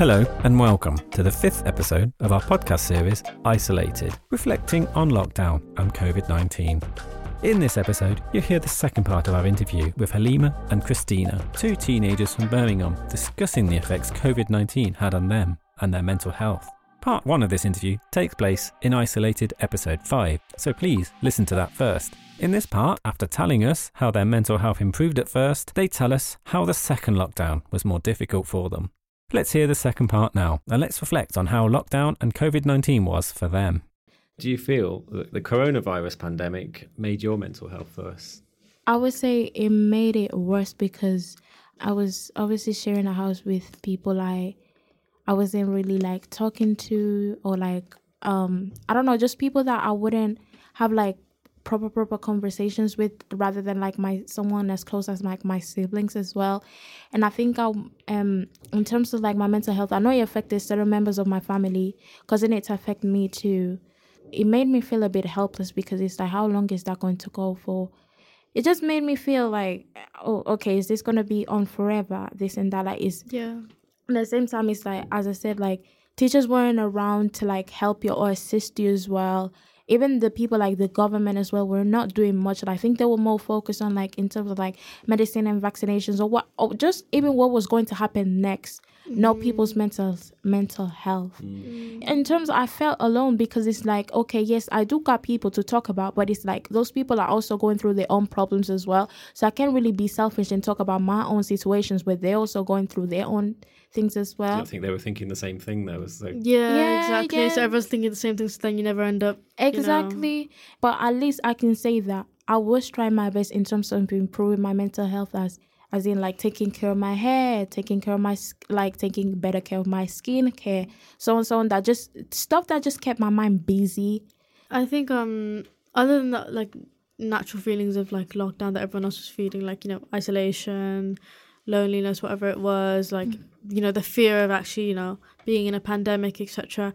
Hello, and welcome to the fifth episode of our podcast series, Isolated, reflecting on lockdown and COVID 19. In this episode, you'll hear the second part of our interview with Halima and Christina, two teenagers from Birmingham, discussing the effects COVID 19 had on them and their mental health. Part one of this interview takes place in Isolated episode 5, so please listen to that first. In this part, after telling us how their mental health improved at first, they tell us how the second lockdown was more difficult for them. Let's hear the second part now, and let's reflect on how lockdown and COVID 19 was for them. Do you feel that the coronavirus pandemic made your mental health worse? I would say it made it worse because I was obviously sharing a house with people I I wasn't really like talking to or like um I don't know, just people that I wouldn't have like proper proper conversations with rather than like my someone as close as like my siblings as well. And i think i um in terms of like my mental health i know it affected certain members of my family causing it to affect me too. It made me feel a bit helpless because it's like how long is that going to go for? It just made me feel like oh okay is this gonna be on forever? This and that like is Yeah. at the same time it's like as i said like teachers weren't around to like help you or assist you as well even the people like the government as well were not doing much. And i think they were more focused on like in terms of like medicine and vaccinations or what or just even what was going to happen next not mm. people's mental mental health. Mm. Mm. In terms i felt alone because it's like okay yes i do got people to talk about but it's like those people are also going through their own problems as well. So i can't really be selfish and talk about my own situations but they're also going through their own things as well. I think they were thinking the same thing, though. Was Yeah, Yeah, exactly. So everyone's thinking the same thing, so then you never end up. Exactly. But at least I can say that I was trying my best in terms of improving my mental health as as in like taking care of my hair, taking care of my sk- like taking better care of my skin care, so on so on that just stuff that just kept my mind busy. I think um other than that like natural feelings of like lockdown that everyone else was feeling, like, you know, isolation, loneliness, whatever it was, like, you know, the fear of actually, you know, being in a pandemic, etc.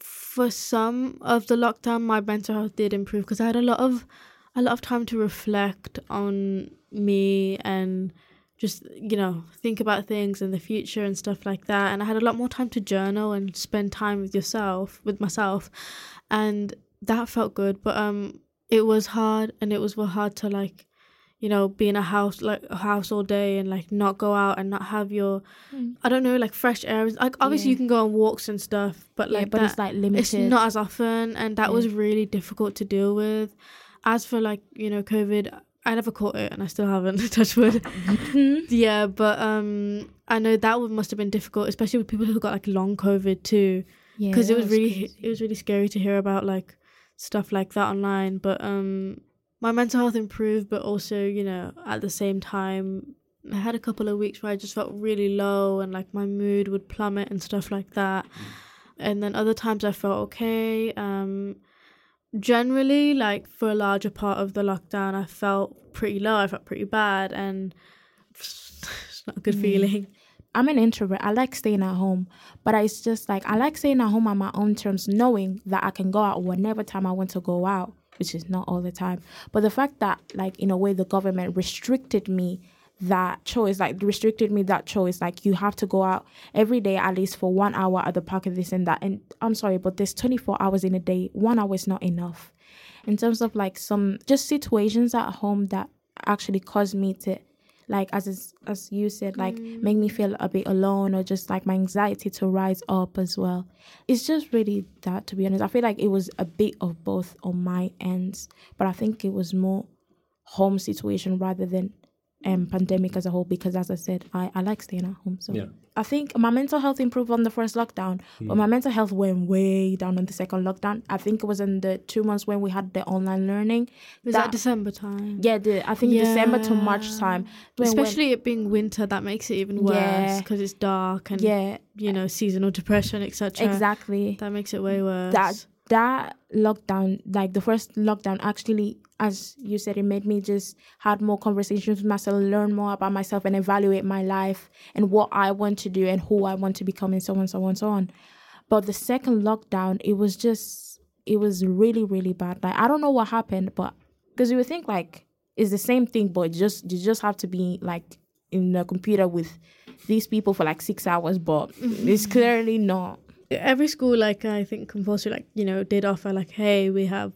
For some of the lockdown my mental health did improve because I had a lot of a lot of time to reflect on me and just you know think about things in the future and stuff like that. And i had a lot more time to journal and spend time with yourself with myself. And that felt good but um it was hard and it was hard to like you know be in a house like a house all day and like not go out and not have your i don't know like fresh air like obviously Yeah. you can go on walks and stuff but Yeah, like but that, it's like limited. it's not as often and that Yeah. was really difficult to deal with as for like you know covid i never caught it and i still haven't touch wood yeah but um i know that must have been difficult especially with people who got like long covid too yeah, because it that was really crazy. it was really scary to hear about like stuff like that online but um my mental health improved but also you know at the same time i had a couple of weeks where i just felt really low and like my mood would plummet and stuff like that and then other times i felt okay um generally like for a larger part of the lockdown i felt pretty low i felt pretty bad and it's not a good Mm. feeling I'm an introvert. I like staying at home, but it's just like I like staying at home on my own terms, knowing that I can go out whenever time I want to go out, which is not all the time. But the fact that, like, in a way, the government restricted me that choice, like, restricted me that choice, like, you have to go out every day at least for one hour at the park and this and that. And I'm sorry, but there's 24 hours in a day. One hour is not enough. In terms of like some just situations at home that actually caused me to like as is, as you said like mm. make me feel a bit alone or just like my anxiety to rise up as well. It's just really that to be honest. I feel like it was a bit of both on my ends but i think it was more home situation rather than um pandemic as a whole because as i said i i like staying at home so. Yeah. i think my mental health improved on the first lockdown but my mental health went way down on the second lockdown. I think it was in the two months when we had the online learning. Was that, december time? Yeah the i think december to march time. When- when- especially it being winter that makes it even worse Yeah. because it's dark and yeah. you know seasonal depression etc exactly. That makes it way worse. That that lockdown like the first lockdown actually as you said it made me just had more conversations with myself learn more about myself and evaluate my life and what i want to do and who i want to become and so on so on so on but the second lockdown it was just it was really really bad like i don't know what happened but because you would think like it's the same thing but just you just have to be like in a computer with these people for like six hours, but it's clearly not. Every school like i think compulsory like you know did offer like hey we have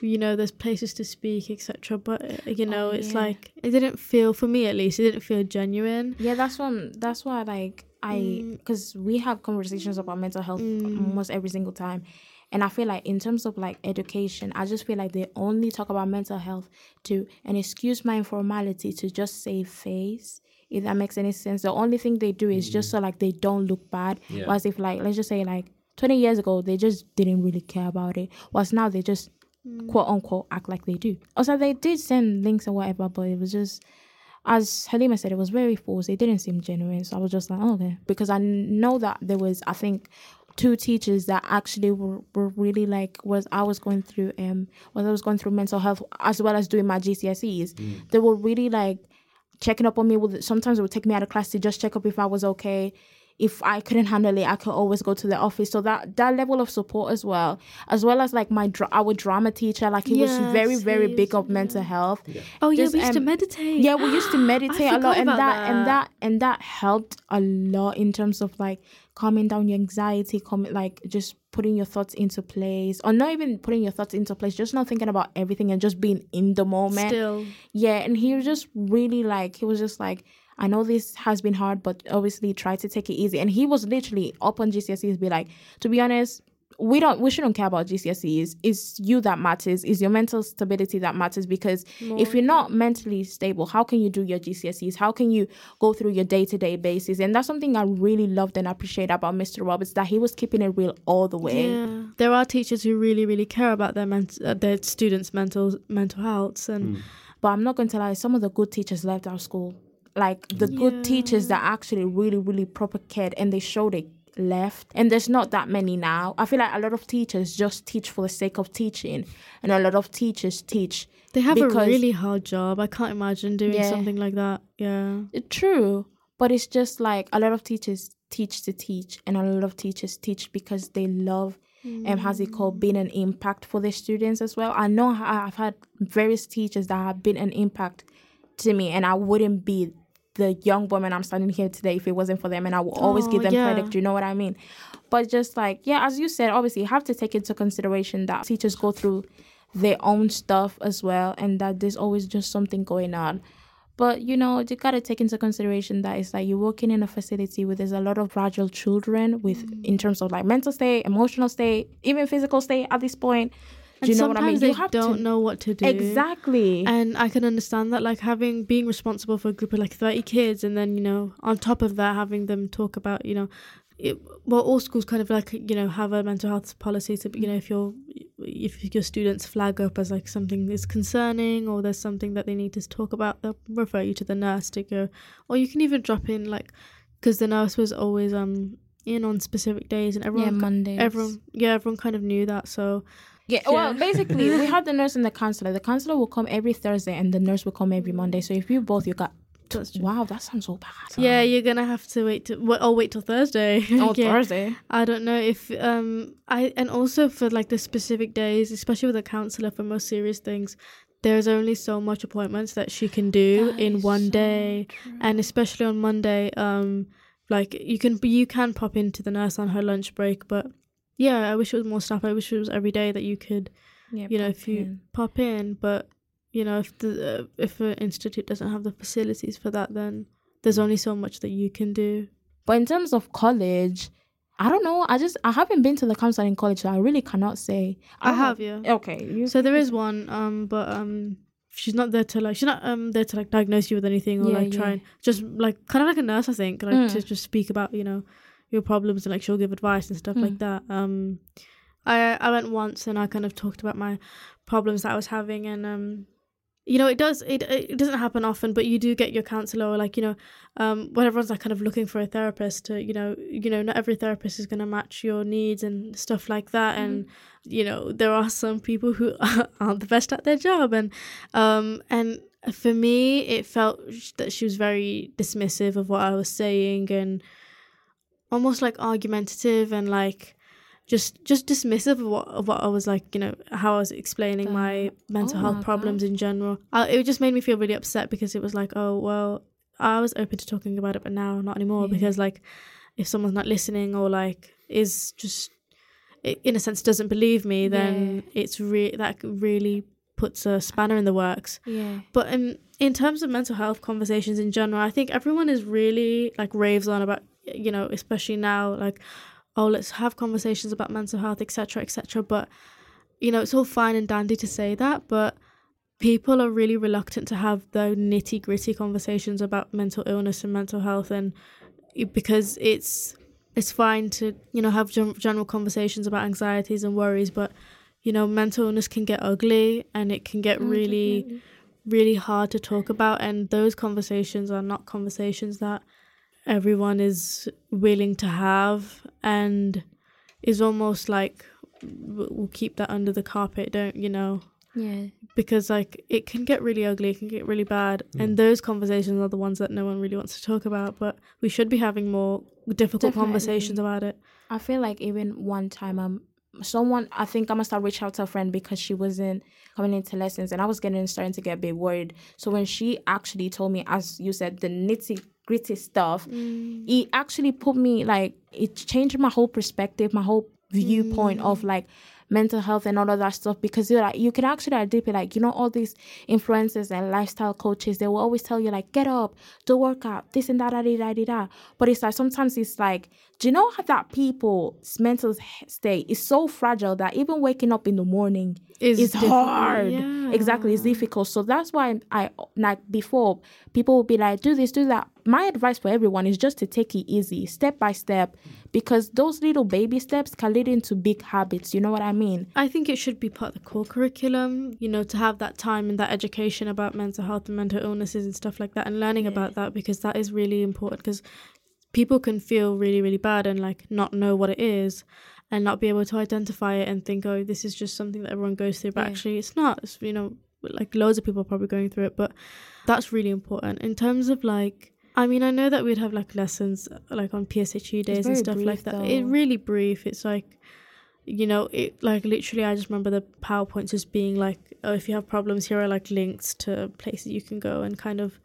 you know there's places to speak etc but uh, you know Oh, it's yeah. like it didn't feel for me at least it didn't feel genuine Yeah, that's one. That's why like I Mm. because we have conversations about mental health Mm. almost every single time. And I feel like in terms of like education, I just feel like they only talk about mental health to and excuse my informality to just save face. If that makes any sense. The only thing they do is just mm. so like they don't look bad. Yeah. Whereas if like let's just say like twenty years ago they just didn't really care about it. Whilst now they just mm. quote unquote act like they do. Also they did send links or whatever, but it was just as Halima said, it was very forced. It didn't seem genuine. So I was just like, oh, okay. Because I know that there was, I think, two teachers that actually were, were really like was I was going through um when I was going through mental health as well as doing my GCSEs. Mm. They were really like checking up on me with sometimes it would take me out of class to just check up if I was okay. If I couldn't handle it, I could always go to the office. So that that level of support as well, as well as like my dra- our drama teacher, like he was very very he big was, of mental health. oh yeah Just, we used to um, meditate Yeah, we used to meditate a lot, and about that, and that. that and that helped a lot in terms of like calming down your anxiety, calming like just putting your thoughts into place, or not even putting your thoughts into place, just not thinking about everything and just being in the moment. still Yeah, and he was just really like he was just like. I know this has been hard, but obviously try to take it easy. And he was literally up on GCSEs, be like, to be honest, we don't we shouldn't care about GCSEs. It's you that matters. It's your mental stability that matters because if you're not mentally stable, how can you do your GCSEs? How can you go through your day to day basis? And that's something I really loved and appreciate about Mr. Roberts that he was keeping it real all the way. yeah there are teachers who really really care about their ment- uh, their students mental mental health and But I'm not going to lie, some of the good teachers left our school. Like the good teachers that actually really, really proper cared and they showed it left. And there's not that many now. I feel like a lot of teachers just teach for the sake of teaching, and a lot of teachers teach. they have a really hard job i can't imagine doing Yeah. something like that yeah It's True, but it's just like a lot of teachers teach to teach, and a lot of teachers teach because they love. Um, how's it called? Being an impact for their students as well. I know I've had various teachers that have been an impact to me, and I wouldn't be the young woman I'm standing here today if it wasn't for them, and I will always Oh, give them yeah. credit. Do you know what I mean? But just like yeah, as you said, obviously you have to take into consideration that teachers go through their own stuff as well, and that there's always just something going on. But you know, you gotta take into consideration that it's like you're working in a facility where there's a lot of fragile children with Mm. in terms of like mental state, emotional state, even physical state at this point. Do and you know what I sometimes mean? they you have don't to know what to do exactly. and i can understand that like having being responsible for a group of like 30 kids and then you know on top of that having them talk about you know it, well all schools kind of like you know have a mental health policy to you know if your if your students flag up as like something is concerning or there's something that they need to talk about they'll refer you to the nurse to go or you can even drop in like because the nurse was always um in on specific days and everyone yeah, Mondays. everyone yeah everyone kind of knew that so Yeah, well, basically, we had the nurse and the counselor. The counselor will come every Thursday, and the nurse will come every Monday. So if you both, you got. Wow, that sounds so bad. yeah you're gonna have to wait to well, oh wait till thursday Oh, Yeah. Thursday. I don't know if um I and also for like the specific days, especially with a counselor for most serious things, there's only so much appointments that she can do That in one so day, and especially on Monday, um, like you can you can pop into the nurse on her lunch break, but yeah, I wish it was more staff. I wish it was every day that you could Yeah, you know if you in. pop in, but you know if the uh, if an institute doesn't have the facilities for that, then there's only so much that you can do. But in terms of college, I don't know. I just I haven't been to the counseling college, so I really cannot say. I don't know. have, yeah. Okay. So there is one, um, but um, she's not there to like she's not um there to like diagnose you with anything or Yeah, like try yeah. and just like kind of like a nurse, I think, like Mm. to just speak about you know your problems and like she'll give advice and stuff Mm. like that. Um, I I went once and I kind of talked about my problems that I was having and um. You know, it does. It it doesn't happen often, but you do get your counselor, or like you know, um, when everyone's like kind of looking for a therapist to, you know, you know, not every therapist is gonna match your needs and stuff like that, and you know there are some people who aren't the best at their job and um and for me it felt that she was very dismissive of what i was saying and almost like argumentative and like just just dismissive of what of what i was like you know how i was explaining my mental oh health my problems in general I, it just made me feel really upset because it was like oh well I was open to talking about it, but now not anymore Yeah. because like if someone's not listening or like is just in a sense doesn't believe me, then it's re- that really puts a spanner in the works. Yeah. But in in terms of mental health conversations in general, I think everyone is really like raves on about you know, especially now, like, oh, let's have conversations about mental health, etc., etc. But you know, it's all fine and dandy to say that, but people are really reluctant to have the nitty gritty conversations about mental illness and mental health, and because it's it's fine to you know have gen- conversations about anxieties and worries, but you know, mental illness can get ugly and it can get Oh, really definitely. really hard to talk about and those conversations are not conversations that everyone is willing to have and is almost like we'll keep that under the carpet don't you know Yeah. because like it can get really ugly it can get really bad and those conversations are the ones that no one really wants to talk about but we should be having more difficult Definitely. conversations about it I feel like even one time um someone I think I must have reached out to a friend because she wasn't coming into lessons and I was getting starting to get a bit worried. So when she actually told me, as you said, the nitty gritty stuff, mm. it actually put me like it changed my whole perspective, my whole viewpoint of mm. like mental health and all of that stuff because you're like you can actually identify like you know all these influencers and lifestyle coaches they will always tell you like get up do workout this and that da, da, da, da, da. but it's like sometimes it's like do you know how that people's mental state is so fragile that even waking up in the morning Is is hard. yeah. exactly it's difficult. So that's why i like before people will be like do this do that. My advice for everyone is just to take it easy step by step because those little baby steps can lead into big habits you know what i mean? I think it should be part of the core curriculum, you know, to have that time and that education about mental health and mental illnesses and stuff like that and learning about that because that is really important because people can feel really, really bad and like not know what it is and not be able to identify it and think, oh, this is just something that everyone goes through. But Yeah. actually, it's not. It's, you know, like loads of people are probably going through it, but that's really important. In terms of like, I mean, I know that we'd have like lessons uh, like on PSHE days and stuff like that. It really brief. It's like, you know, it like literally. I just remember the PowerPoints just being like, oh, if you have problems, here are like links to places you can go, and kind of,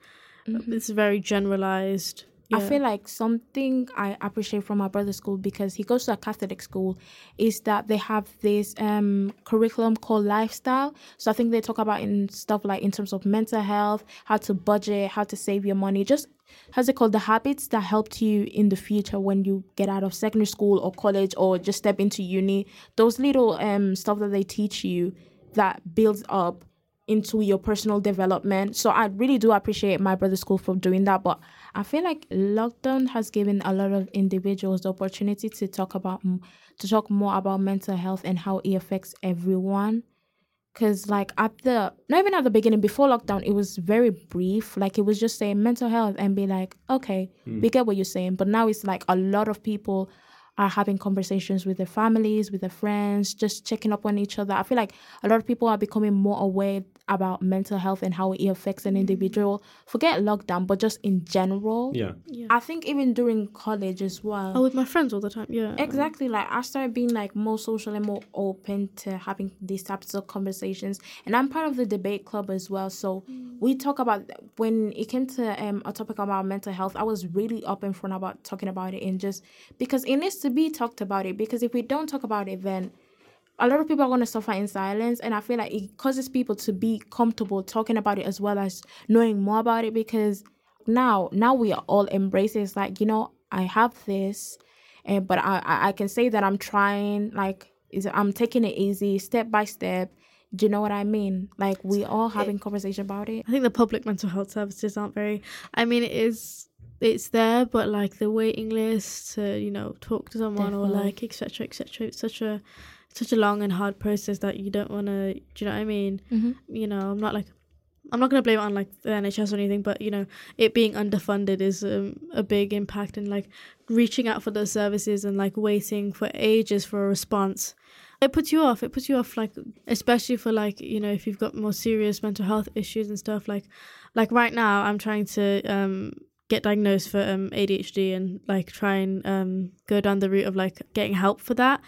it's very generalized. I feel like something I appreciate from my brother's school because he goes to a Catholic school is that they have this um curriculum called lifestyle. So I think they talk about in stuff like in terms of mental health, how to budget, how to save your money, just how's it called the habits that helped you in the future when you get out of secondary school or college or just step into uni. Those little um stuff that they teach you that builds up into your personal development. So I really do appreciate my brother's school for doing that. But I feel like lockdown has given a lot of individuals the opportunity to talk about to talk more about mental health and how it affects everyone. Cause like at the not even at the beginning before lockdown, it was very brief. Like it was just saying mental health and be like, okay, hmm. we get what you're saying. But now it's like a lot of people are having conversations with their families, with their friends, just checking up on each other. I feel like a lot of people are becoming more aware about mental health and how it affects an individual. Forget lockdown, but just in general. Yeah. I think even during college as well. Oh, with my friends all the time. Yeah. Exactly. Like I started being like more social and more open to having these types of conversations. And I'm part of the debate club as well. So we talk about when it came to um a topic about mental health, I was really up in front about talking about it and just because it needs to be talked about it. Because if we don't talk about it then a lot of people are going to suffer in silence and i feel like it causes people to be comfortable talking about it as well as knowing more about it because now now we are all embracing it's like you know i have this and but i i, can say that i'm trying like is i'm taking it easy step by step do you know what i mean like we all having conversation about it I think the public mental health services aren't very. I mean, it is. It's there, but like the waiting list to you know talk to someone or like etc. etc. It's such a such a long and hard process that you don't want to. Do you know what I mean? Mhm. You know, I'm not like. I'm not gonna blame it on like the NHS or anything, but you know, it being underfunded is um, a big impact, and like reaching out for those services and like waiting for ages for a response it puts you off it puts you off like especially for like you know if you've got more serious mental health issues and stuff like like right now i'm trying to um get diagnosed for um adhd and like try and um go down the route of like getting help for that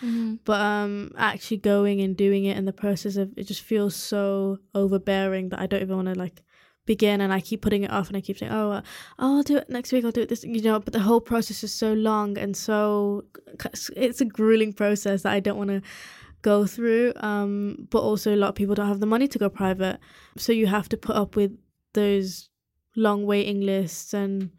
but um actually going and doing it and the process of it just feels so overbearing that i don't even want to like begin and I keep putting it off and I keep saying, oh, uh, I'll do it next week, I'll do it this, you know, but the whole process is so long and so it's a grueling process that I don't want to go through. Um, but also, a lot of people don't have the money to go private. So you have to put up with those long waiting lists and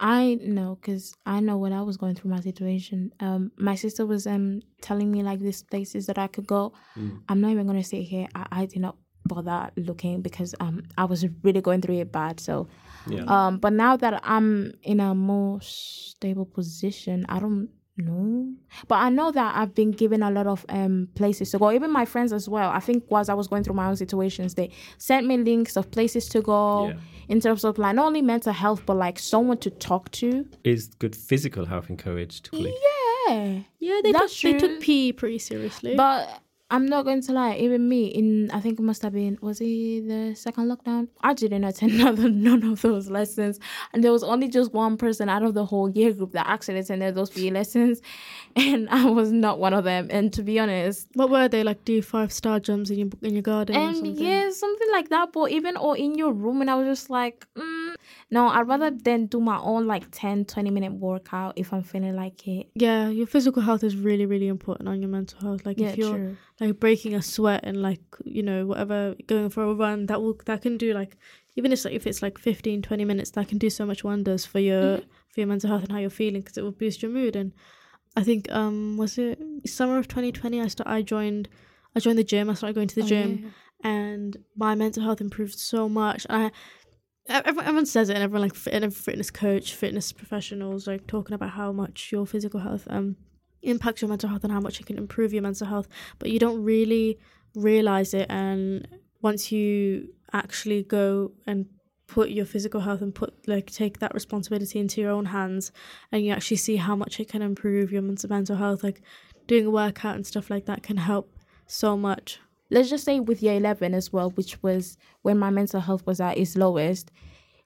I know because I know when I was going through my situation. Um, my sister was um telling me like these places that I could go. Mm. I'm not even gonna sit here. I, I did not bother looking because um I was really going through it bad. So yeah. um, but now that I'm in a more stable position, I don't know. But I know that I've been given a lot of um places to go. Even my friends as well. I think whilst I was going through my own situations, they sent me links of places to go. Yeah in terms of like not only mental health but like someone to talk to. Is good physical health encouraged? Yeah, yeah, they That's took true. they took PE pretty seriously. But I'm not going to lie, even me in I think it must have been was it the second lockdown? I didn't attend none, none of those lessons. And there was only just one person out of the whole year group that actually attended those PE lessons. And I was not one of them. And to be honest What were they? Like do five star jumps in your in your garden? And something? yeah, something like that. But even or in your room and I was just like, mm, no, I'd rather then do my own like 10, 20 minute workout if I'm feeling like it. Yeah, your physical health is really, really important on your mental health. Like yeah, if you're true like breaking a sweat and like you know whatever going for a run that will that can do like even if, like if it's like 15 20 minutes that can do so much wonders for your mm-hmm. for your mental health and how you're feeling because it will boost your mood and i think um was it summer of 2020 i start i joined i joined the gym i started going to the oh, gym yeah. and my mental health improved so much i everyone, says it and everyone like fitness coach fitness professionals like talking about how much your physical health um impacts your mental health and how much it can improve your mental health, but you don't really realize it. And once you actually go and put your physical health and put like take that responsibility into your own hands and you actually see how much it can improve your mental mental health like doing a workout and stuff like that can help so much let's just say with year 11 as well which was when my mental health was at its lowest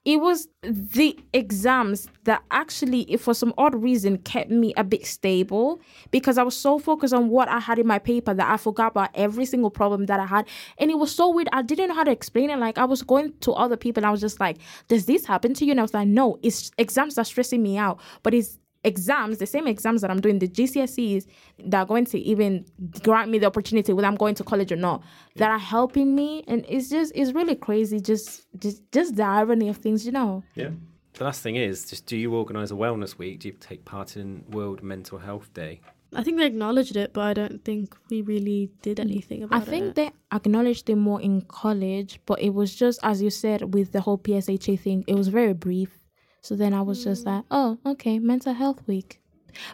it was the exams that actually for some odd reason kept me a bit stable because i was so focused on what i had in my paper that i forgot about every single problem that i had. And it was so weird i didn't know how to explain it. Like i was going to other people and i was just like does this happen to you? And i was like no it's exams are stressing me out. But it's exams, the same exams that I'm doing, the GCSEs that are going to even grant me the opportunity whether I'm going to college or not, that are helping me. And it's just it's really crazy, just just just the irony of things, you know. Yeah. The last thing is just do you organise a wellness week? Do you take part in World Mental Health Day? I think they acknowledged it, but I don't think we really did anything about it. I think it. they acknowledged it more in college, but it was just as you said with the whole PSHE thing, it was very brief so then I was just like, oh, okay, mental health week.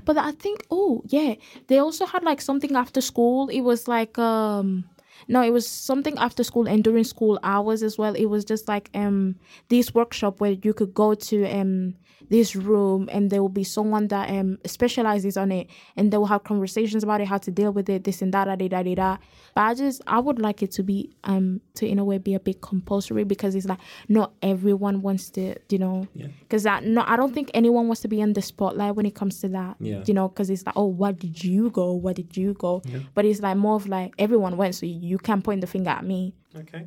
But I think, oh, yeah, they also had like something after school. It was like, um, no, it was something after school and during school hours as well. It was just like um this workshop where you could go to um this room and there will be someone that um specializes on it and they will have conversations about it, how to deal with it, this and that, da da da da. But I just I would like it to be um to in a way be a bit compulsory because it's like not everyone wants to you know because yeah. that no I don't think anyone wants to be in the spotlight when it comes to that yeah. you know because it's like oh what did you go where did you go yeah. but it's like more of like everyone went so you can't point the finger at me. Okay.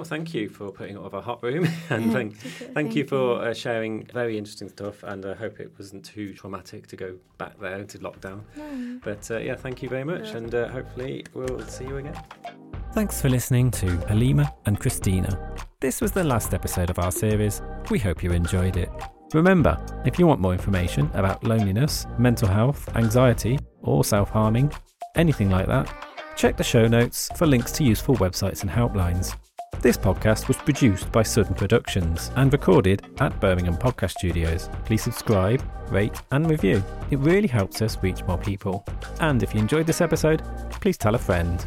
Well, thank you for putting out of our hot room, and thank, thank, thank, you for uh, sharing very interesting stuff. And I hope it wasn't too traumatic to go back there to lockdown. No. But uh, yeah, thank you very much, yeah. and uh, hopefully we'll see you again. Thanks for listening to Halima and Christina. This was the last episode of our series. We hope you enjoyed it. Remember, if you want more information about loneliness, mental health, anxiety, or self harming, anything like that, check the show notes for links to useful websites and helplines. This podcast was produced by Sudden Productions and recorded at Birmingham Podcast Studios. Please subscribe, rate, and review. It really helps us reach more people. And if you enjoyed this episode, please tell a friend.